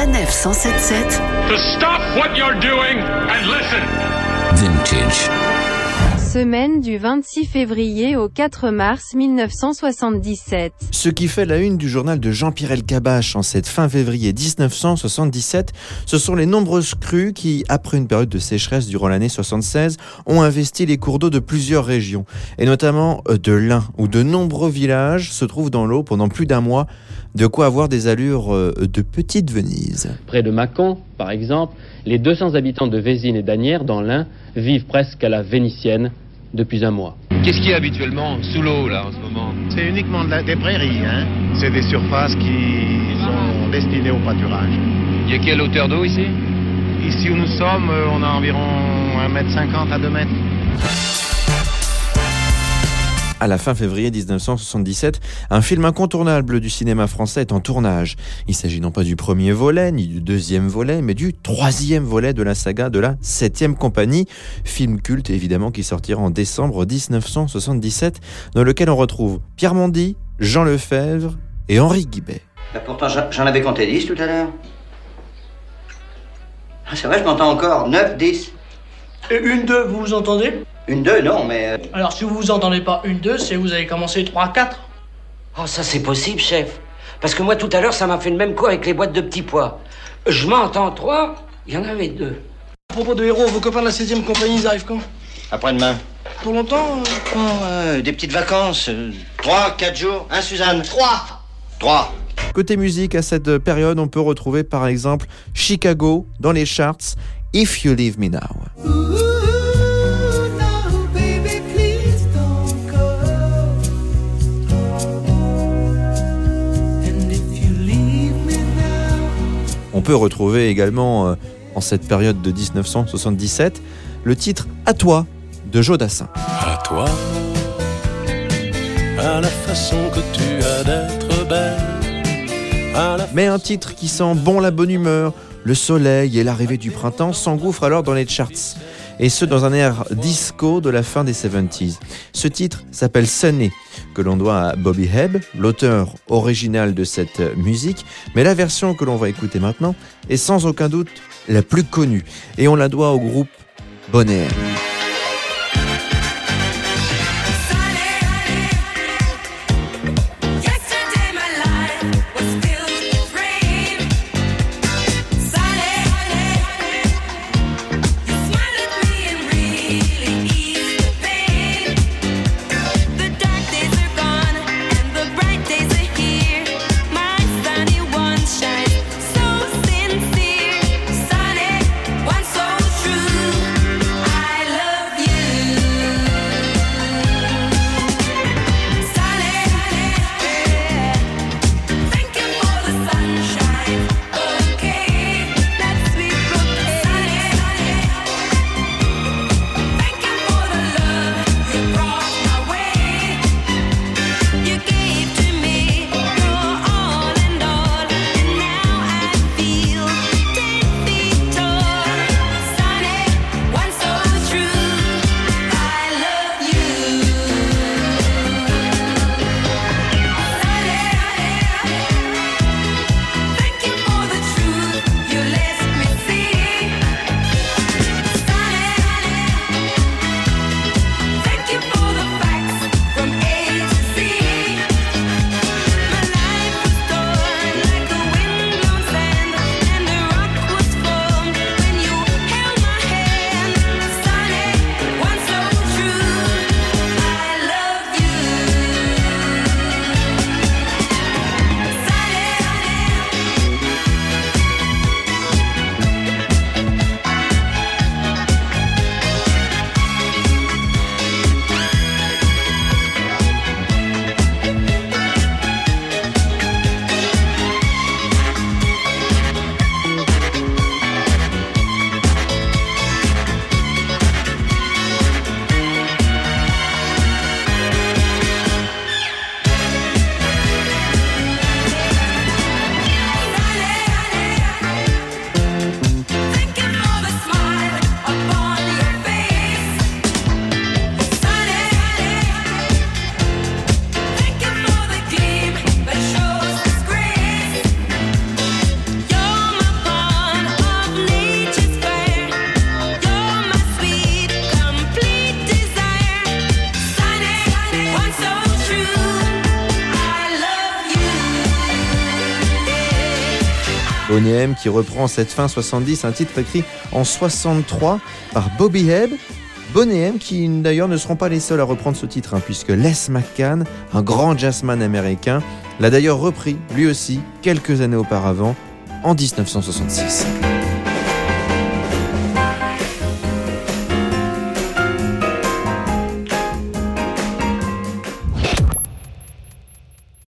Sanef 177. To stop what you're doing and listen. Vintage. Semaine du 26 février au 4 mars 1977. Ce qui fait la une du journal de Jean-Pierre Elkabach en cette fin février 1977, ce sont les nombreuses crues qui, après une période de sécheresse durant l'année 76, ont investi les cours d'eau de plusieurs régions, et notamment euh, de l'Ain, où de nombreux villages se trouvent dans l'eau pendant plus d'un mois, de quoi avoir des allures euh, de petite Venise. Près de Mâcon, par exemple, les 200 habitants de Vésine et d'Anières, dans l'Ain, vivent presque à la vénitienne depuis un mois. Qu'est-ce qu'il y a habituellement sous l'eau là en ce moment C'est uniquement de la- des prairies, hein. C'est des surfaces qui sont destinées au pâturage. Il y a quelle hauteur d'eau ici Ici où nous sommes, euh, on a environ 1m50 à 2 mètres. À la fin février 1977, un film incontournable du cinéma français est en tournage. Il s'agit non pas du premier volet, ni du deuxième volet, mais du troisième volet de la saga de la septième compagnie, film culte évidemment qui sortira en décembre 1977, dans lequel on retrouve Pierre Mondy, Jean Lefebvre et Henri Guibet. Bah, pourtant, j'en avais compté 10 tout à l'heure. Ah, c'est vrai, je m'entends encore. 9, 10. Et une, deux, vous vous entendez? Une, deux, non, mais... euh, Alors si vous vous entendez pas une, deux, c'est vous avez commencé trois, quatre. Oh, ça c'est possible, chef. Parce que moi, tout à l'heure, ça m'a fait le même coup avec les boîtes de petits pois. Je m'entends trois, il y en avait deux. À propos de héros, vos copains de la 16e compagnie, ils arrivent quand? Après-demain. Pour longtemps euh? Oh, euh, des petites vacances. 3, 4 jours. Hein, Suzanne? 3. 3. Côté musique, à cette période, on peut retrouver par exemple Chicago dans les charts, If You Leave Me Now. On peut retrouver également, euh, en cette période de 1977, le titre À toi de Joe Dassin. À toi, à la façon que tu as d'être belle. À la Mais un titre qui sent bon la bonne humeur, le soleil et l'arrivée du printemps s'engouffrent alors dans les charts. Et ce, dans un air disco de la fin des 70s. Ce titre s'appelle Sunny, que l'on doit à Bobby Hebb, l'auteur original de cette musique. Mais la version que l'on va écouter maintenant est sans aucun doute la plus connue. Et on la doit au groupe Bonnet M qui reprend cette fin 70, un titre écrit en 63 par Bobby Hebb. Boney qui d'ailleurs ne seront pas les seuls à reprendre ce titre, hein, puisque Les McCann, un grand jazzman américain, l'a d'ailleurs repris lui aussi quelques années auparavant, en 1966.